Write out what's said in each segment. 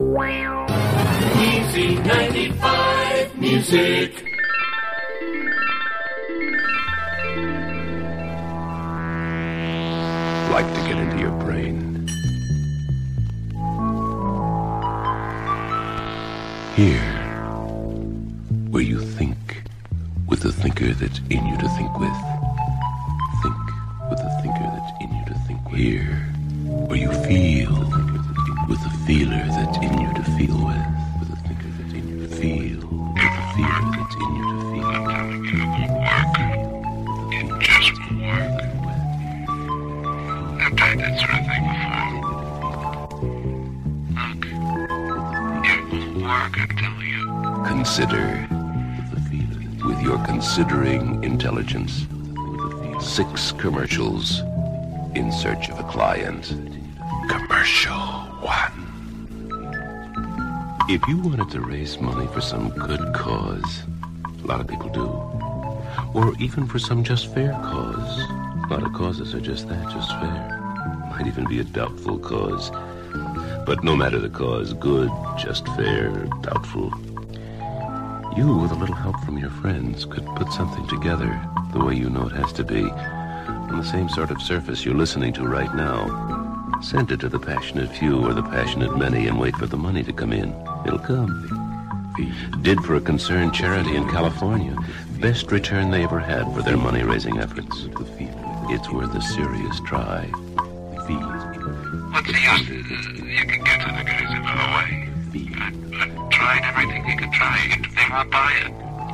Easy 95 Music. Like to get into your brain. Here, where you think with the thinker that's in you to think with. Think with the thinker that's in you to think with. Here, where you feel Consider with your considering intelligence. Six commercials in search of a client. Commercial one. If you wanted to raise money for some good cause, a lot of people do, or even for some just fair cause, a lot of causes are just that, just fair. Might even be a doubtful cause. But no matter the cause, good, just fair, doubtful, you, with a little help from your friends, could put something together the way you know it has to be, on the same sort of surface you're listening to right now. Send it to the passionate few or the passionate many and wait for the money to come in. It'll come. Did for a concerned charity in California. Best return they ever had for their money raising efforts. It's worth a serious try. What's the? You can get to the guys another way. I, tried everything you can try. They won't buy it.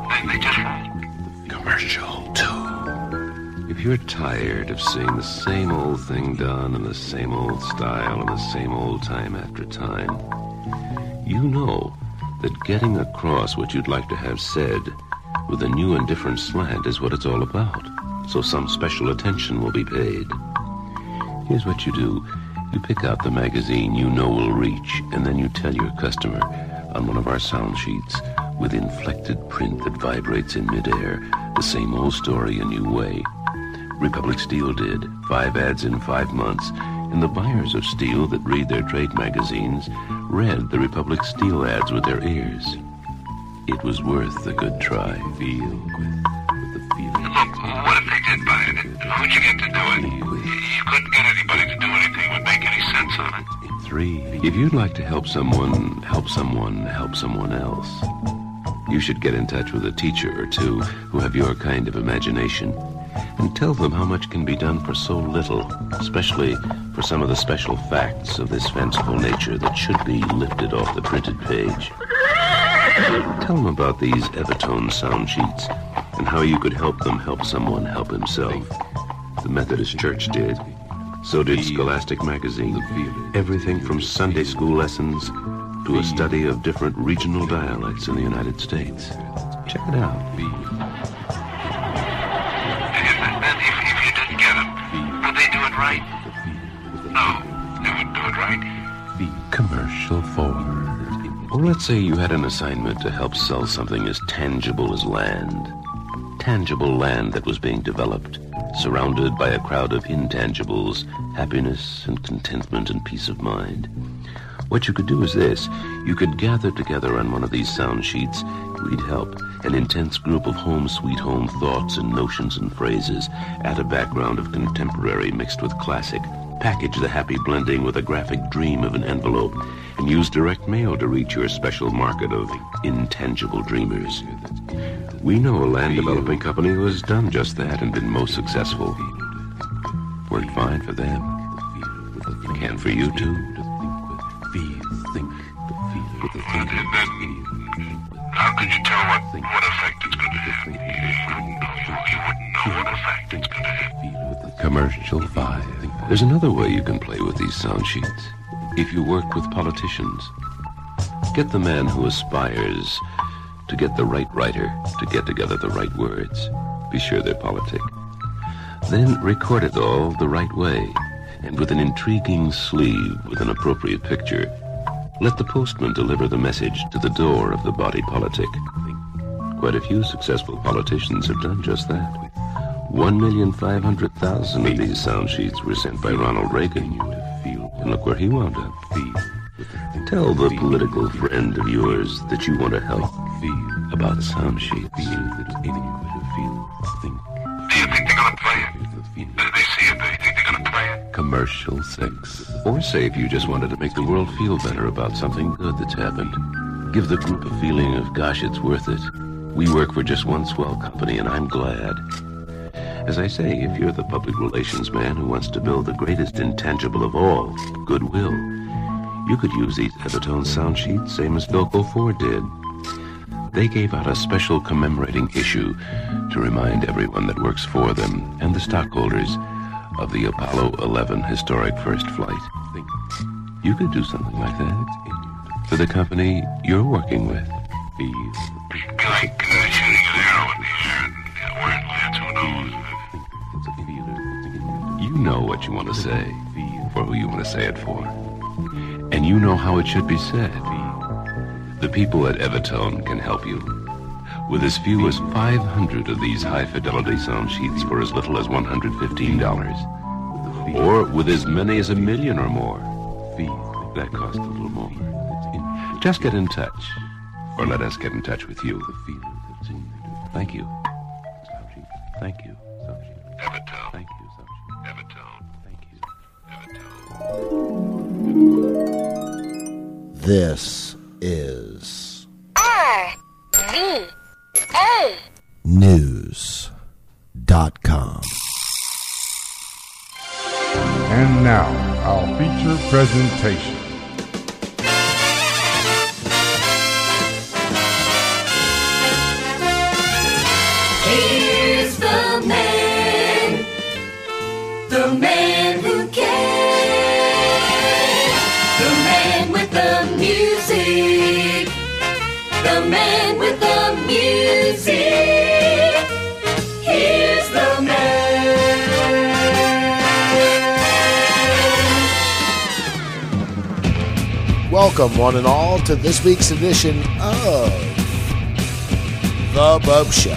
They, they just won't. Commercial two. If you're tired of seeing the same old thing done in the same old style and the same old time after time, you know that getting across what you'd like to have said with a new and different slant is what it's all about. So some special attention will be paid. Here's what you do. You pick out the magazine you know will reach, and then you tell your customer on one of our sound sheets with inflected print that vibrates in midair the same old story a new way. Republic Steel did, five ads in five months, and the buyers of steel that read their trade magazines read the Republic Steel ads with their ears. It was worth the good try. Feel with the feeling. Look, what if they did buy it? Who'd you get to do it? You couldn't get anybody to do anything that would make any sense on it. Three. If you'd like to help someone, help someone, help someone else, you should get in touch with a teacher or two who have your kind of imagination and tell them how much can be done for so little, especially for some of the special facts of this fanciful nature that should be lifted off the printed page. Tell them about these Eva-Tone sound sheets and how you could help them help someone help himself. The Methodist Church did. So did Scholastic Magazine. Everything from Sunday school lessons to a study of different regional dialects in the United States. Check it out. Then if, if you didn't get them, would they do it right? No, they wouldn't do it right. Commercial forward. Or let's say you had an assignment to help sell something as tangible as land. Tangible land that was being developed, surrounded by a crowd of intangibles, happiness and contentment and peace of mind. What you could do is this. You could gather together on one of these sound sheets. We'd help. An intense group of home sweet home thoughts and notions and phrases. Add a background of contemporary mixed with classic. Package the happy blending with a graphic dream of an envelope. And use direct mail to reach your special market of intangible dreamers. We know a land developing company who has done just that and been most successful. Worked fine for them. Can for you too. Well, then, then how could you tell what, what effect it's going to have? You wouldn't know. You, you wouldn't know what effect it's going to have. Commercial 5. There's another way you can play with these sound sheets. If you work with politicians, get the man who aspires to get the right writer to get together the right words. Be sure they're politic. Then record it all the right way, and with an intriguing sleeve with an appropriate picture. Let the postman deliver the message to the door of the body politic. Quite a few successful politicians have done just that. One million five hundred thousand of these sound sheets were sent by Ronald Reagan. And look where he wound up. Tell the political friend of yours that you want to help about sound sheets. Commercial six. Or say if you just wanted to make the world feel better about something good that's happened. Give the group a feeling of, gosh, it's worth it. We work for just one swell company, and I'm glad. As I say, if you're the public relations man who wants to build the greatest intangible of all, goodwill, you could use these Eva-Tone sound sheets, same as Philco-Ford did. They gave out a special commemorating issue to remind everyone that works for them and the stockholders of the Apollo 11 historic first flight. You could do something like that for the company you're working with. Be like shooting an arrow the air and where it lands, who knows? You know what you want to say, for who you want to say it for. And you know how it should be said. The people at Eva-Tone can help you. With as few as 500 of these high-fidelity sound sheets for as little as $115. Or with as many as a million or more. That costs a little more. Just get in touch. Or let us get in touch with you. Thank you. Thank you. Eva-Tone. Thank you. Eva-Tone. Thank you. Eva-Tone. This is presentation. Welcome, one and all, to this week's edition of The Bub Show.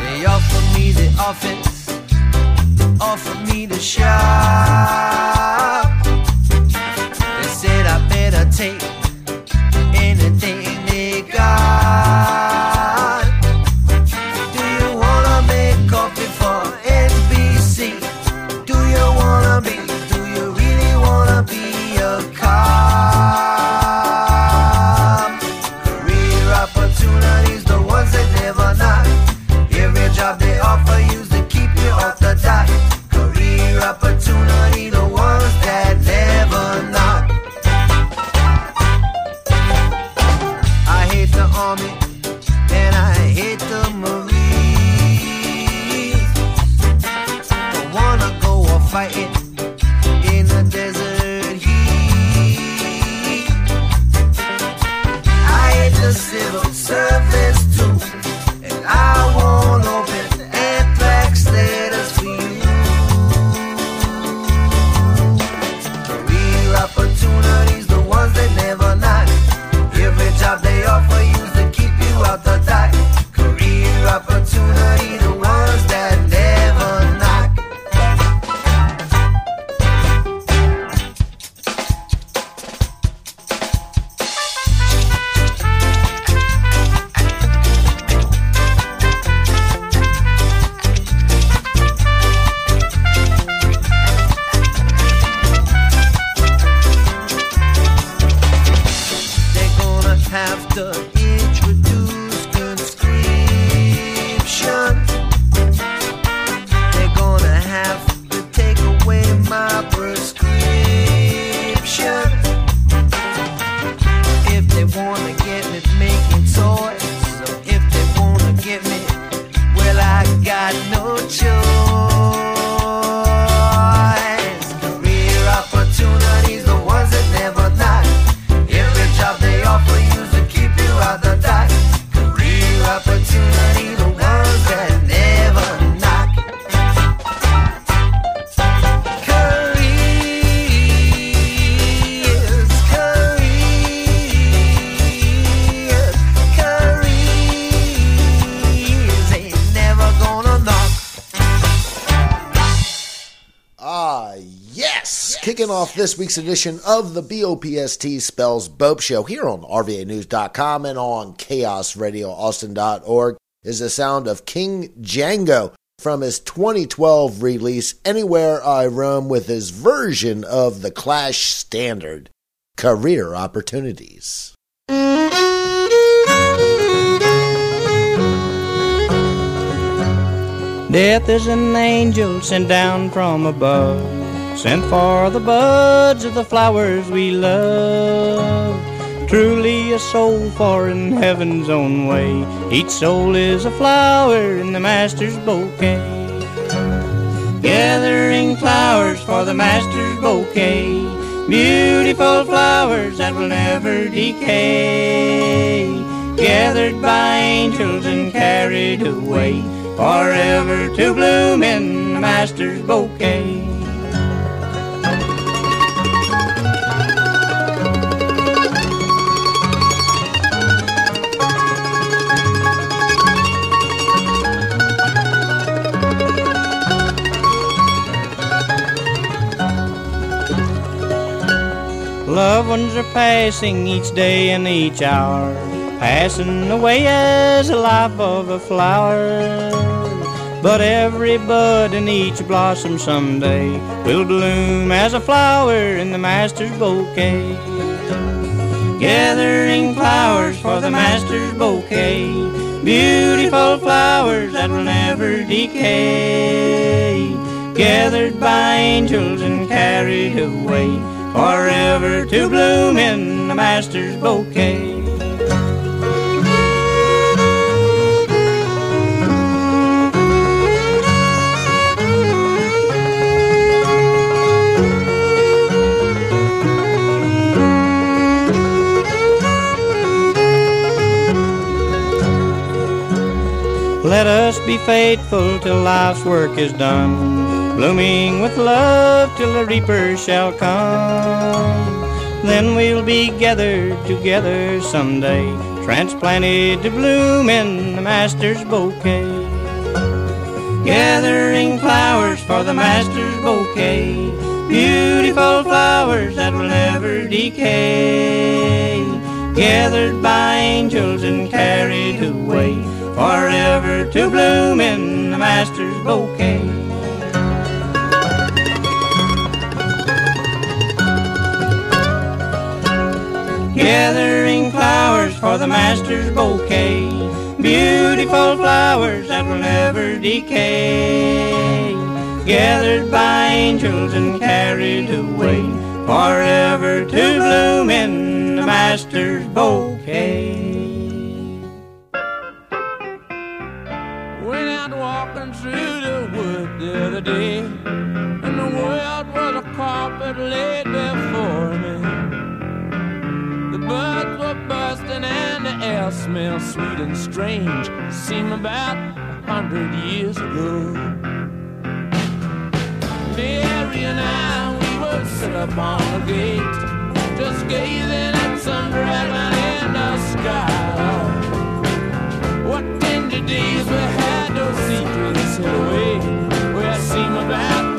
They offer me the office, offer me the shop. wanna this week's edition of the BOPST Spells Bope Show here on RVANews.com and on ChaosRadioAustin.org is the sound of King Django from his 2012 release Anywhere I Roam with his version of the Clash standard, Career Opportunities. Death is an angel sent down from above, sent for the buds of the flowers we love. Truly a soul for in heaven's own way. Each soul is a flower in the master's bouquet. Gathering flowers for the master's bouquet. Beautiful flowers that will never decay. Gathered by angels and carried away forever to bloom in the master's bouquet. Loved ones are passing each day and each hour, passing away as the life of a flower. But every bud and each blossom someday will bloom as a flower in the master's bouquet. Gathering flowers for the master's bouquet, beautiful flowers that will never decay. Gathered by angels and carried away forever to bloom in the master's bouquet. Let us be faithful till life's work is done, blooming with love till the reaper shall come. Then we'll be gathered together someday, transplanted to bloom in the master's bouquet. Gathering flowers for the master's bouquet, beautiful flowers that will never decay. Gathered by angels and carried away forever to bloom in the master's bouquet. Gathering flowers for the master's bouquet, beautiful flowers that will never decay. Gathered by angels and carried away forever to bloom in the master's bouquet. Air smelled sweet and strange, seem about a hundred years ago. Mary and I, we would sit up on the gate, just gazing at some dragon in the sky. What tender days we had, those secrets hid away, where it seemed about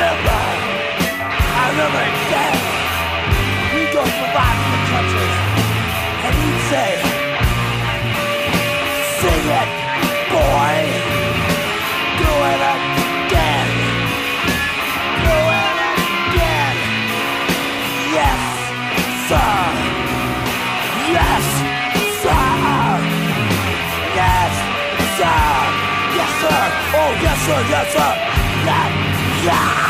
I remember go and we'd say, "Sing it, boy, do it again, do it again." Yes, sir. Yes, sir. Yes, sir. Yes, sir. Oh, yes, sir. Yes, sir. Yeah!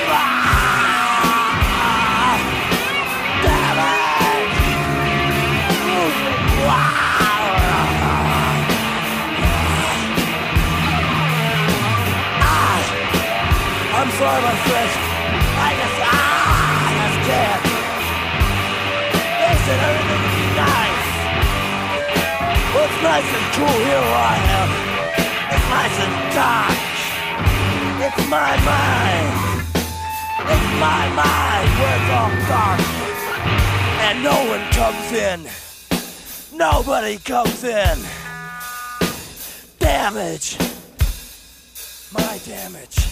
I'm sorry. I guess ah, I just can't. They said everything would be nice. Well, it's nice and cool here I am. It's nice and dark. It's my mind. It's my mind where it's all dark. And no one comes in. Nobody comes in. Damage. My damage.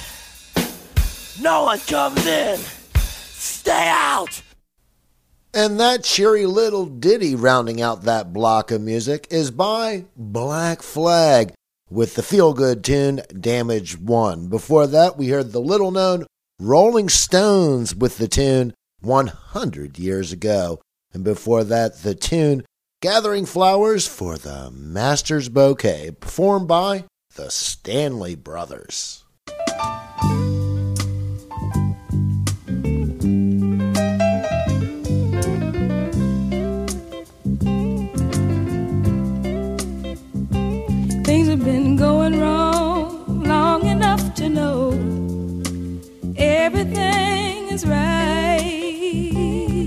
No one comes in. Stay out. And that cheery little ditty rounding out that block of music is by Black Flag with the feel good tune Damage One. Before that, we heard the little known Rolling Stones with the tune 100 Years Ago. And before that, the tune Gathering Flowers for the Master's Bouquet, performed by the Stanley Brothers. Right.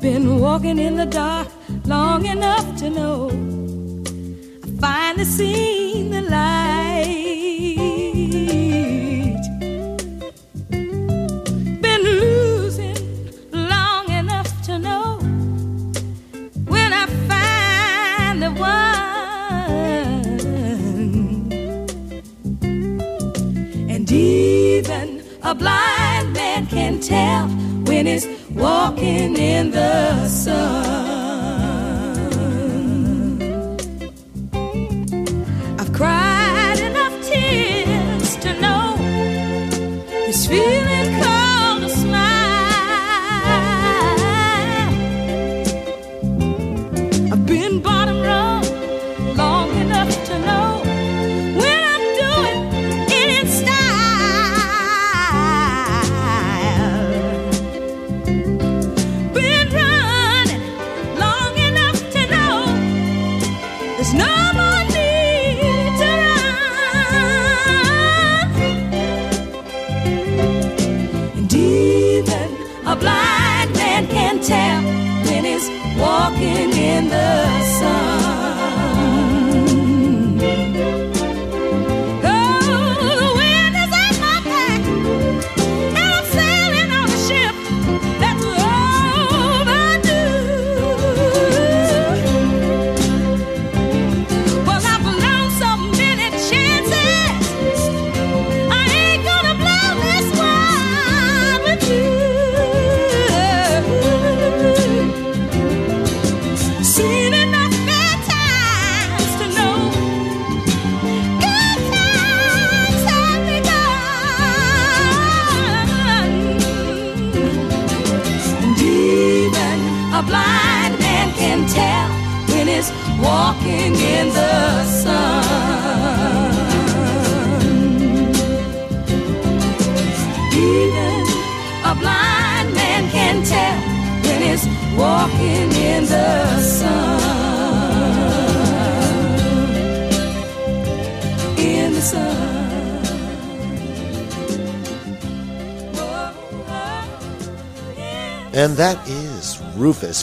Been walking in the dark long enough to know I finally seen the light. A blind man can tell when he's walking in the sun.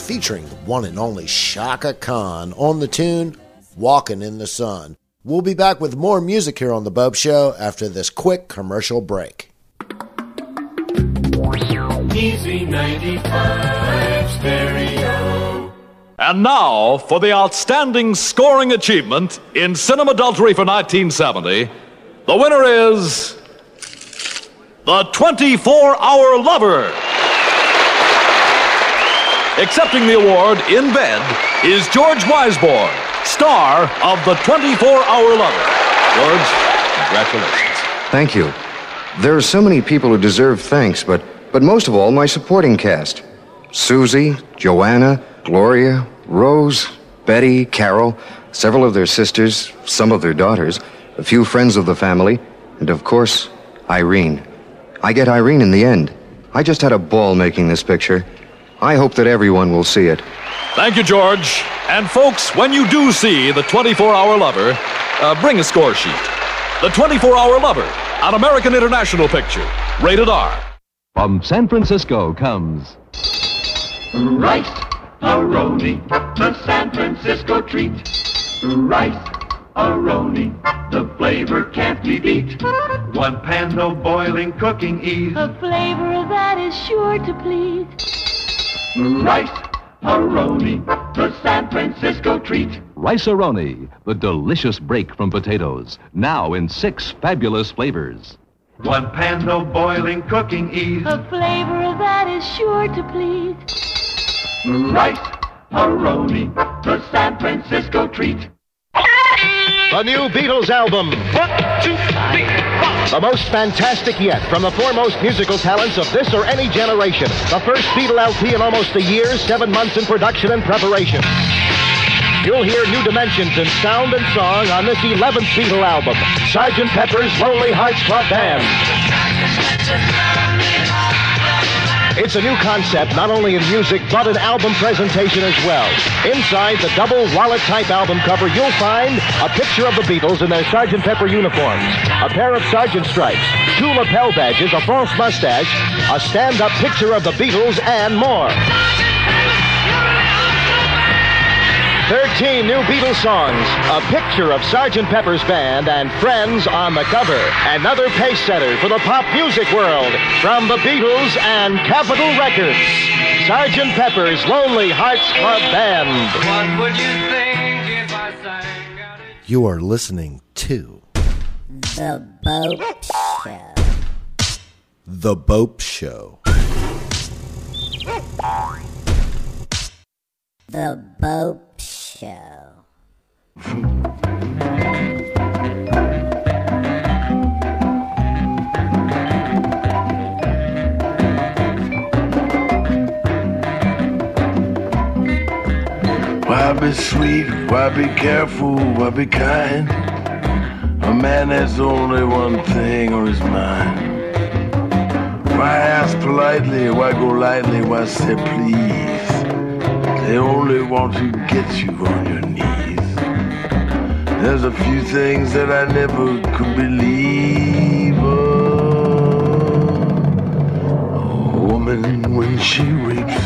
Featuring the one and only Chaka Khan on the tune Walking in the Sun. We'll be back with more music here on The Bob Show after this quick commercial break. Easy 95 stereo. And now for the outstanding scoring achievement in cinema adultery for 1970. The winner is The 24 Hour Lover. Accepting the award in bed is George Weisborn, star of The 24 Hour Lover. George, congratulations. Thank you. There are so many people who deserve thanks, but, but most of all, my supporting cast Susie, Joanna, Gloria, Rose, Betty, Carol, several of their sisters, some of their daughters, a few friends of the family, and of course, Irene. I get Irene in the end. I just had a ball making this picture. I hope that everyone will see it. Thank you, George. And folks, when you do see The 24 Hour Lover, uh, bring a score sheet. The 24 Hour Lover, an American International picture, rated R. From San Francisco comes Rice Aroni, the San Francisco treat. Rice Aroni, the flavor can't be beat. One pan, no boiling, cooking ease. A flavor that is sure to please. Rice Aroni, the San Francisco treat. Rice-A-Roni, the delicious break from potatoes, now in six fabulous flavors. One pan, no boiling, cooking ease. A flavor that is sure to please. Rice Aroni, the San Francisco treat. The new Beatles album. The most fantastic yet from the foremost musical talents of this or any generation. The first Beatle LP in almost a year, seven months in production and preparation. You'll hear new dimensions in sound and song on this 11th Beatle album, Sgt. Pepper's Lonely Hearts Club Band. It's a new concept, not only in music, but in album presentation as well. Inside the double wallet type album cover, you'll find a picture of the Beatles in their Sgt. Pepper uniforms, a pair of sergeant stripes, two lapel badges, a false mustache, a stand up picture of the Beatles, and more. 13 new Beatles songs, a picture of Sgt. Pepper's band, and friends on the cover. Another pace setter for the pop music world from the Beatles and Capitol Records. Sgt. Pepper's Lonely Hearts Club Band. What would you think if I sang out it? You are listening to The Boat Show. The Bope Show. The Boat Show. Why be sweet? Why be careful? Why be kind? A man has only one thing on his mind. Why ask politely? Why go lightly? Why say please? They only want to get you on your knees. There's a few things that I never could believe. A woman when she weeps.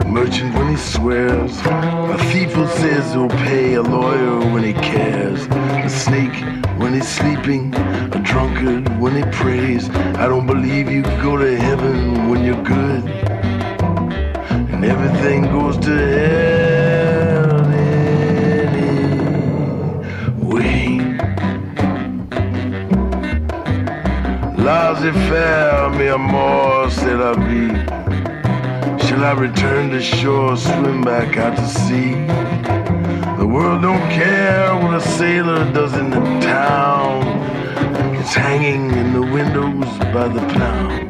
A merchant when he swears, a thief who says he'll pay, a lawyer when he cares, a snake when he's sleeping, a drunkard when he prays. I don't believe you go to heaven when you're good, and everything goes to hell anyway. Laissez-faire, mi amor, c'est la vie. Shall I return to shore, swim back out to sea? The world don't care what a sailor does in the town. It's hanging in the windows by the pound.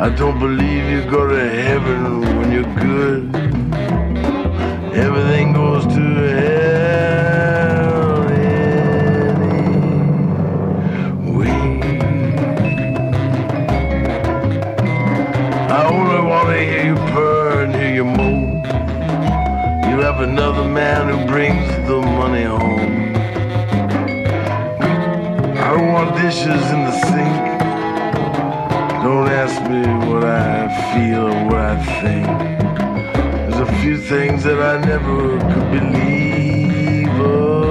I don't believe you go to heaven when you're good. Everything goes to hell anyway. I only want to hear you purr and hear you moan. You have another man who brings the money home. I don't want dishes in the sink. Don't ask me what I feel or what I think. There's a few things that I never could believe. Oh.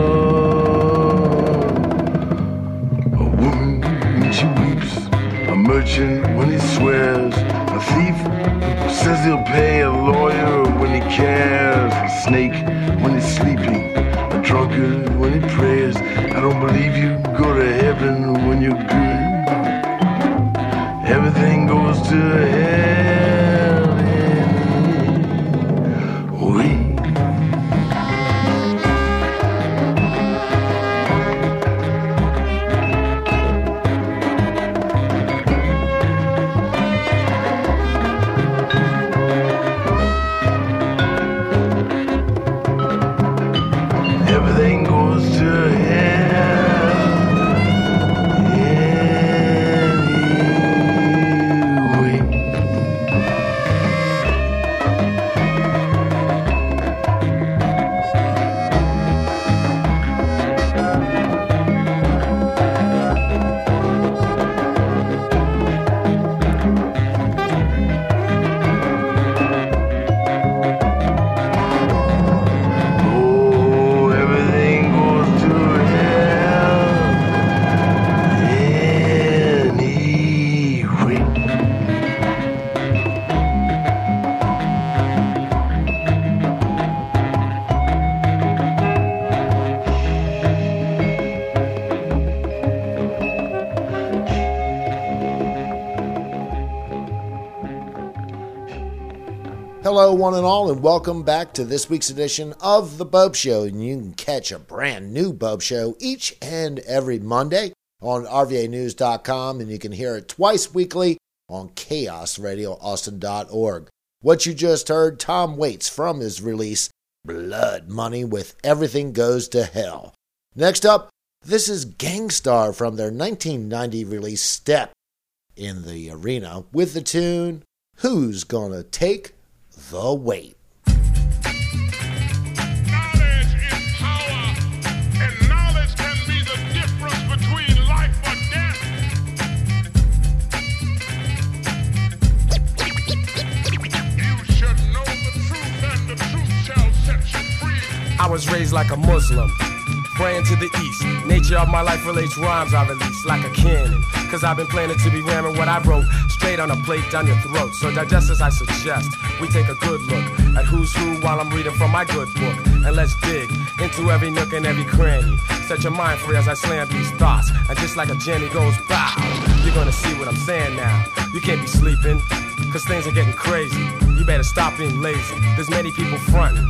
A woman when she weeps, a merchant when he swears, a thief who says he'll pay, a lawyer when he cares, a snake when he's sleeping, a drunkard when he prays. I don't believe you go to heaven when you're good. One and all, and welcome back to this week's edition of The Bob Show. And you can catch a brand new Bob Show each and every Monday on RVANews.com, and you can hear it twice weekly on ChaosRadioAustin.org. What you just heard, Tom Waits from his release, Blood Money with Everything Goes to Hell. Next up, this is Gang Starr from their 1990 release Step in the Arena with the tune Who's Gonna Take the Weight? I was raised like a Muslim, praying to the east. Nature of my life relates rhymes I release like a cannon. Cause I've been planning to be ramming what I wrote straight on a plate down your throat. So digest as I suggest. We take a good look at who's who while I'm reading from my good book. And let's dig into every nook and every cranny. Set your mind free as I slam these thoughts. And just like a Jenny goes bow, you're gonna see what I'm saying now. You can't be sleeping, cause things are getting crazy. You better stop being lazy. There's many people fronting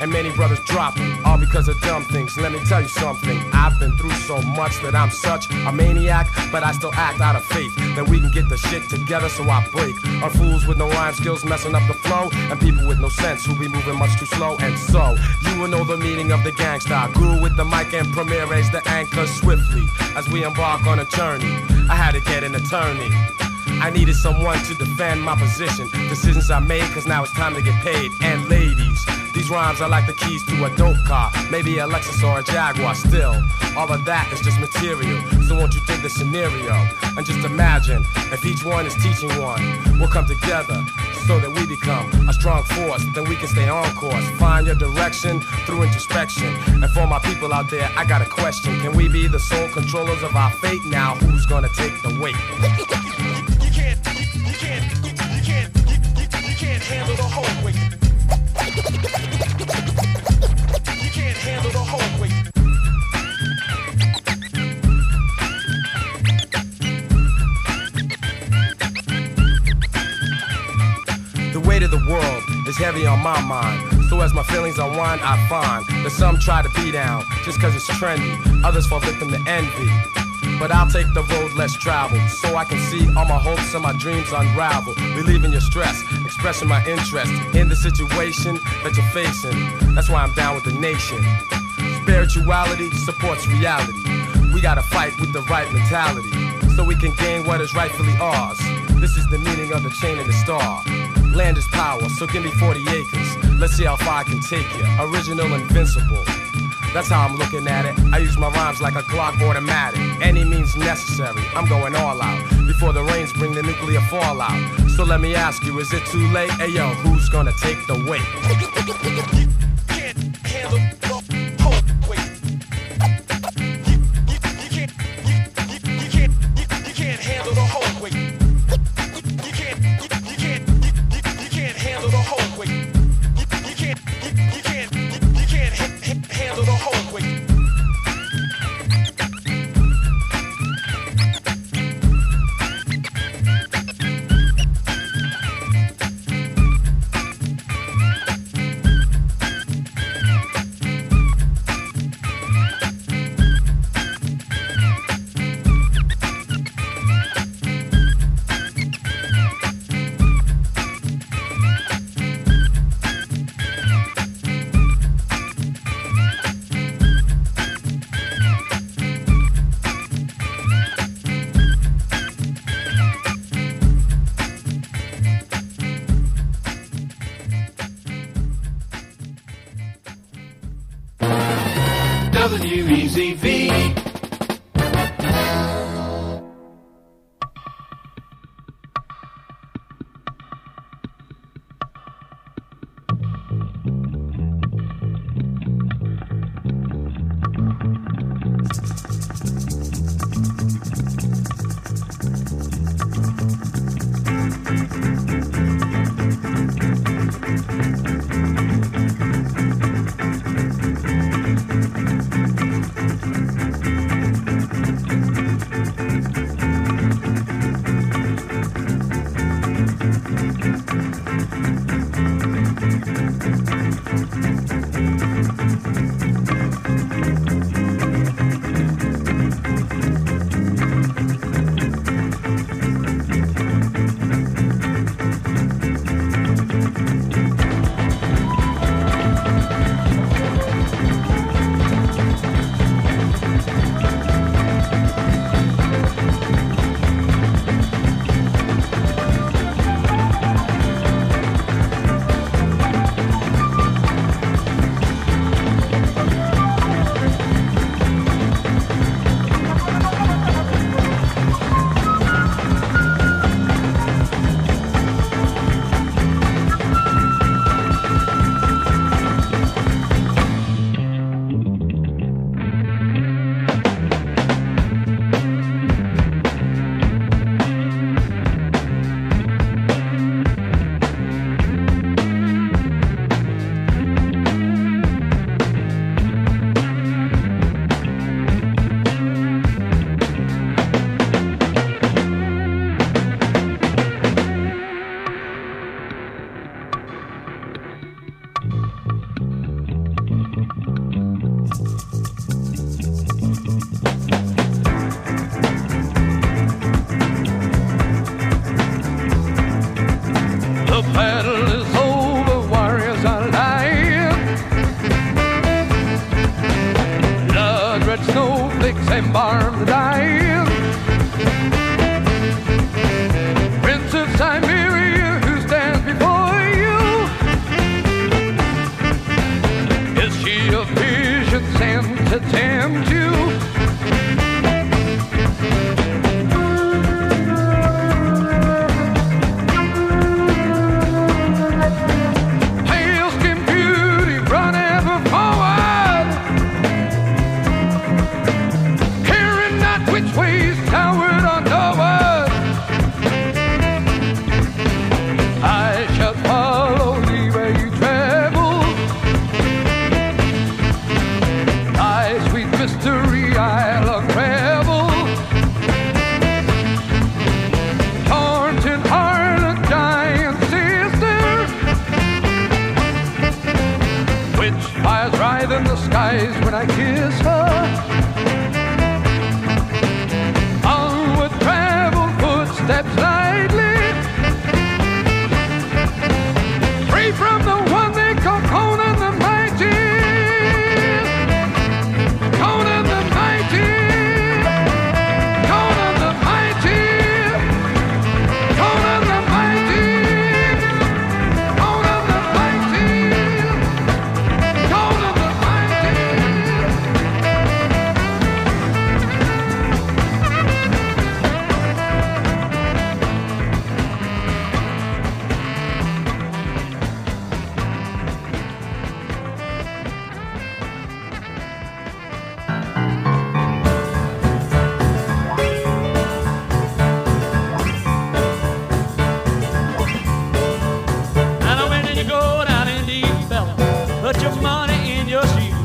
and many brothers dropping, all because of dumb things. Let me tell you something. I've been through so much that I'm such a maniac, but I still act out of faith that we can get the shit together. So I break on fools with no rhyme skills messing up the flow, and people with no sense who be moving much too slow. And so you will know the meaning of the gangsta. Guru with the mic and Premier raise the anchor swiftly as we embark on a journey. I had to get an attorney. I needed someone to defend my position. Decisions I made, cause now it's time to get paid. And ladies, these rhymes are like the keys to a dope car. Maybe a Lexus or a Jaguar. Still, all of that is just material. So won't you dig the scenario? And just imagine if each one is teaching one, we'll come together so that we become a strong force. Then we can stay on course. Find your direction through introspection. And for my people out there, I got a question. Can we be the sole controllers of our fate? Now, who's gonna take the weight? handle the whole weight. You can't handle the whole weight. The weight world is heavy on my mind. So as my feelings unwind, I find that some try to be down just cause it's trendy. Others fall victim to envy. But I'll take the road less traveled so I can see all my hopes and my dreams unravel. Relieving your stress, expressing my interest in the situation that you're facing. That's why I'm down with the nation. Spirituality supports reality. We gotta fight with the right mentality so we can gain what is rightfully ours. This is the meaning of the chain and the star. Land is power, so give me 40 acres. Let's see how far I can take you. Original, invincible. That's how I'm looking at it. I use my rhymes like a Glock automatic. Any means necessary. I'm going all out before the rains bring the nuclear fallout. So let me ask you, is it too late? Hey yo, who's gonna take the weight? your sheep.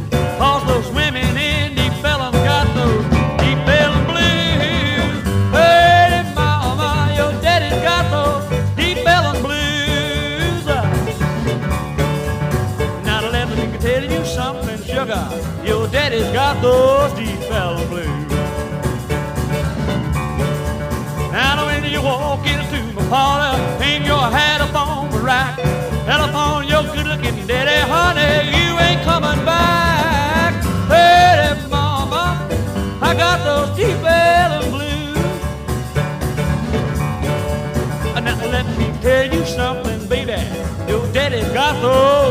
looking daddy, honey, you ain't coming back. Hey, mama, I got those deep belly blues. Now let me tell you something, baby. Your daddy got those.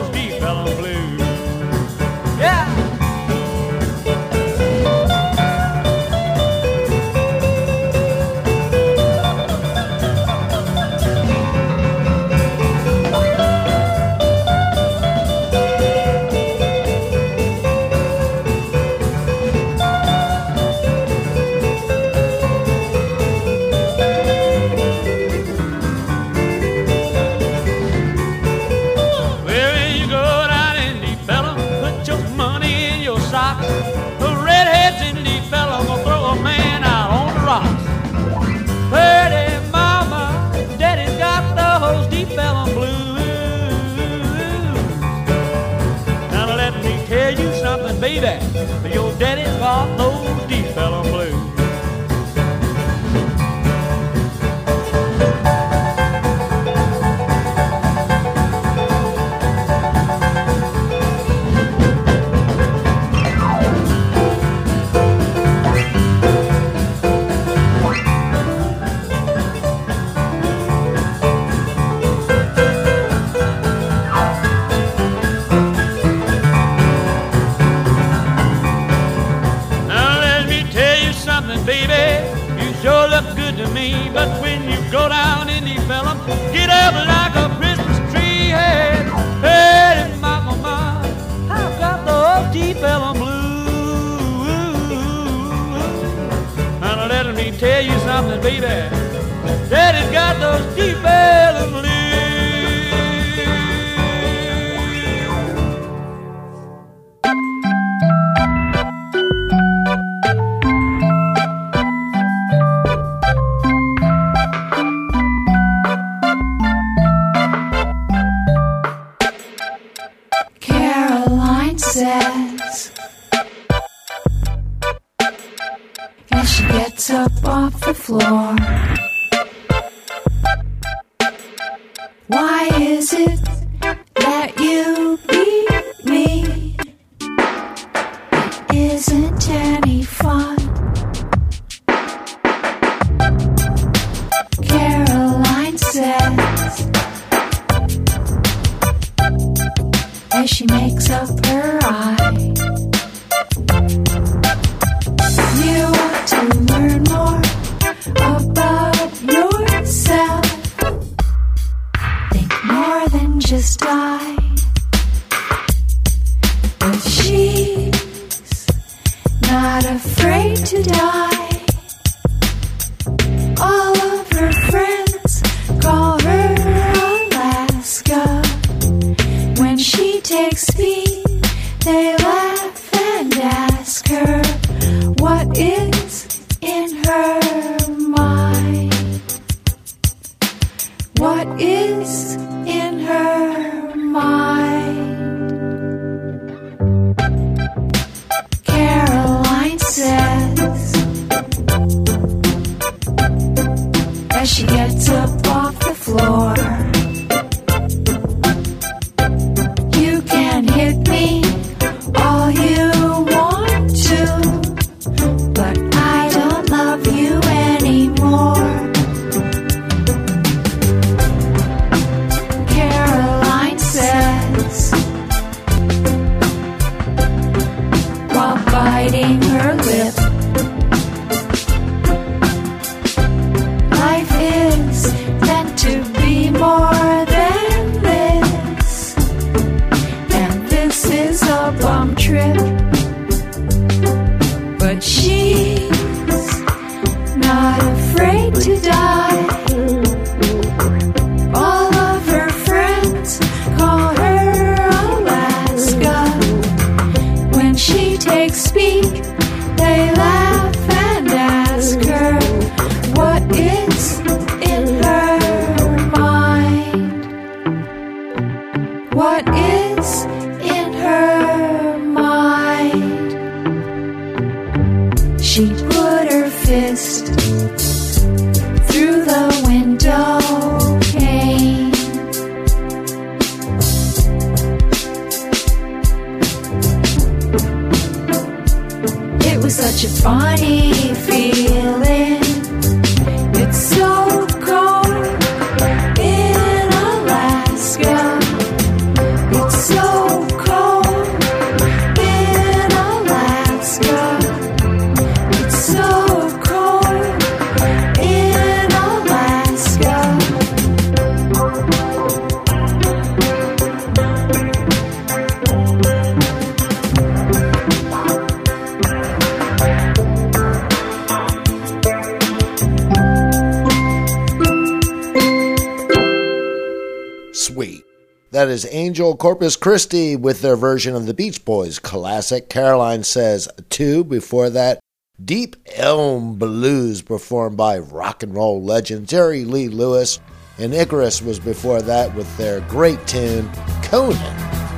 is Angel Corpus Christi with their version of the Beach Boys classic. Caroline says two. Before that, Deep Elm Blues performed by rock and roll legend Jerry Lee Lewis. And Icarus was before that with their great tune, Conan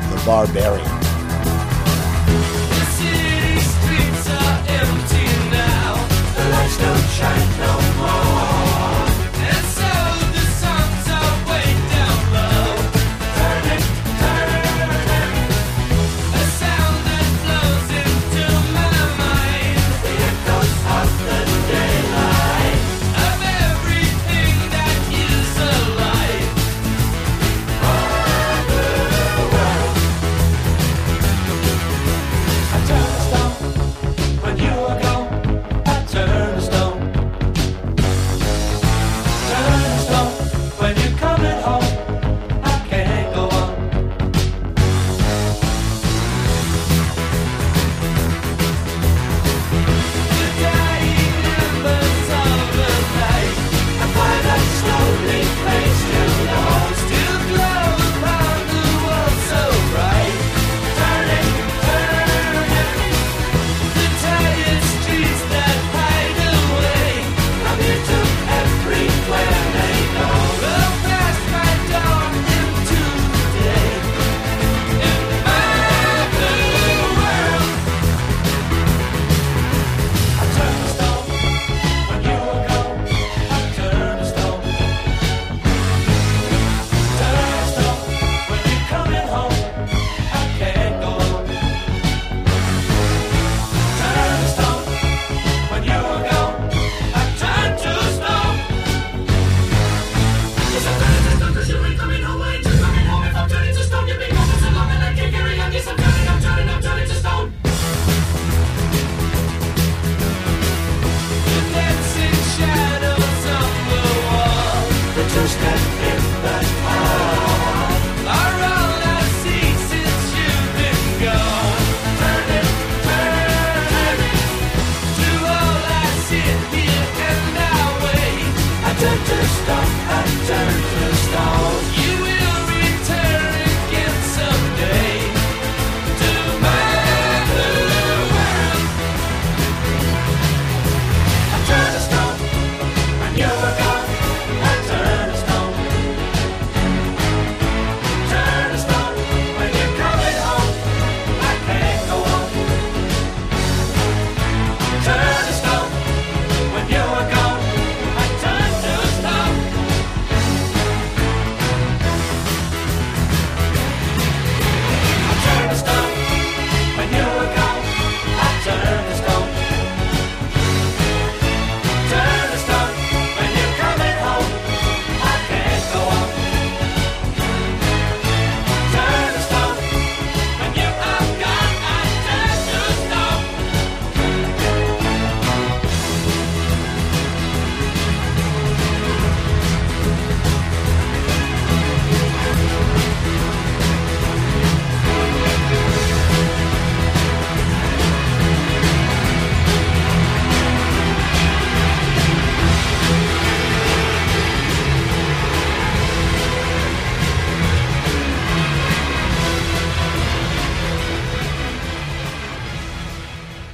the Barbarian. The city streets are empty now. The lights don't shine.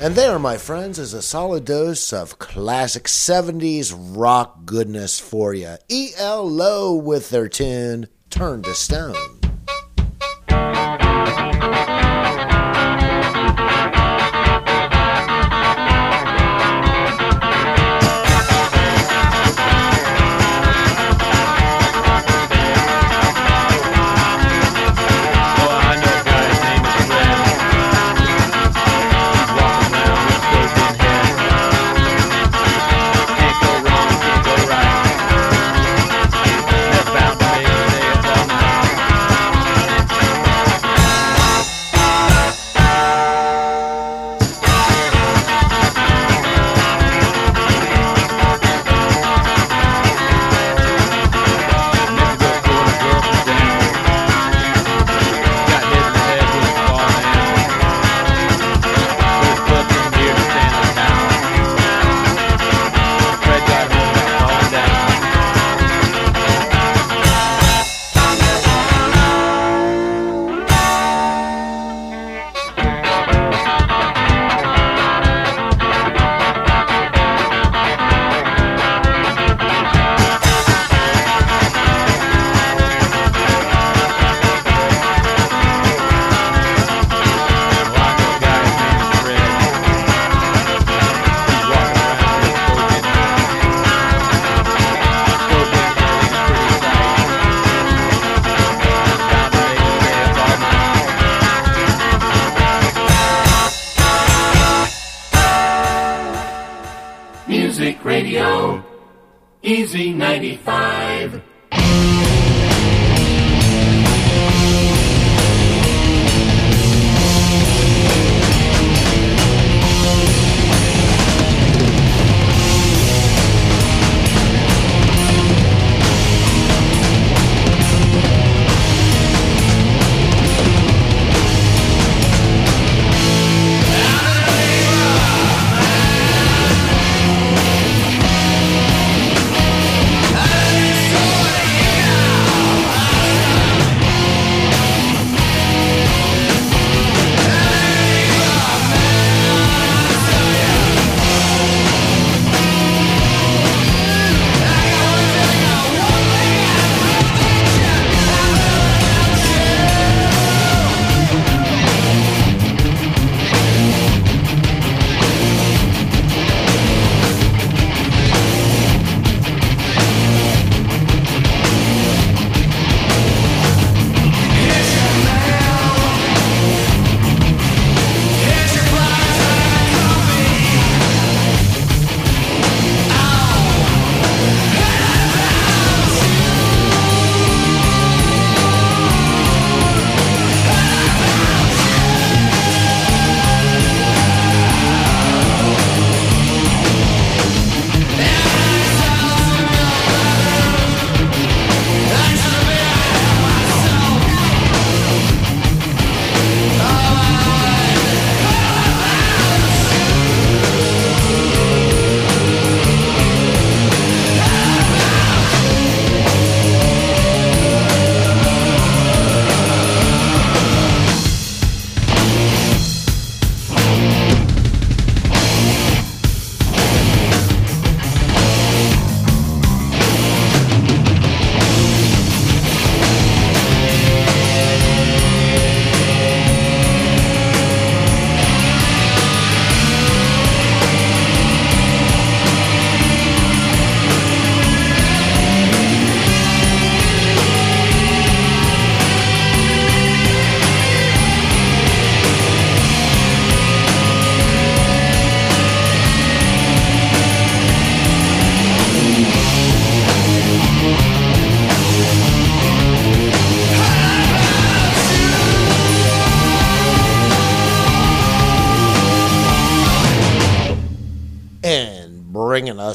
And there, my friends, is a solid dose of classic 70s rock goodness for you. ELO with their tune, Turn to Stone.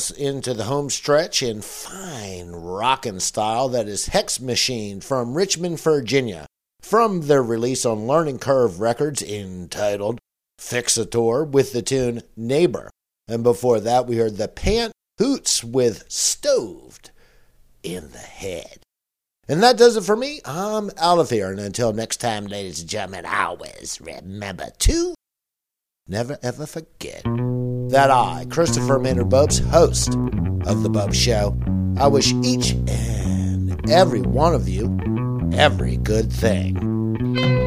Us into the home stretch in fine rockin' style that is Hex Machine from Richmond, Virginia, from their release on Learning Curve Records entitled Fixator with the tune Neighbor. And before that, we heard the Pant Hoots with Stoved in the Head. And that does it for me. I'm out of here. And until next time, ladies and gentlemen, always remember to never ever forget that I, Christopher Maynard Bopes, host of The Bope Show, I wish each and every one of you every good thing.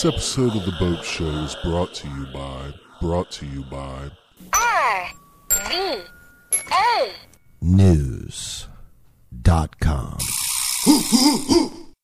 This episode of The Boat Show is brought to you by, brought to you by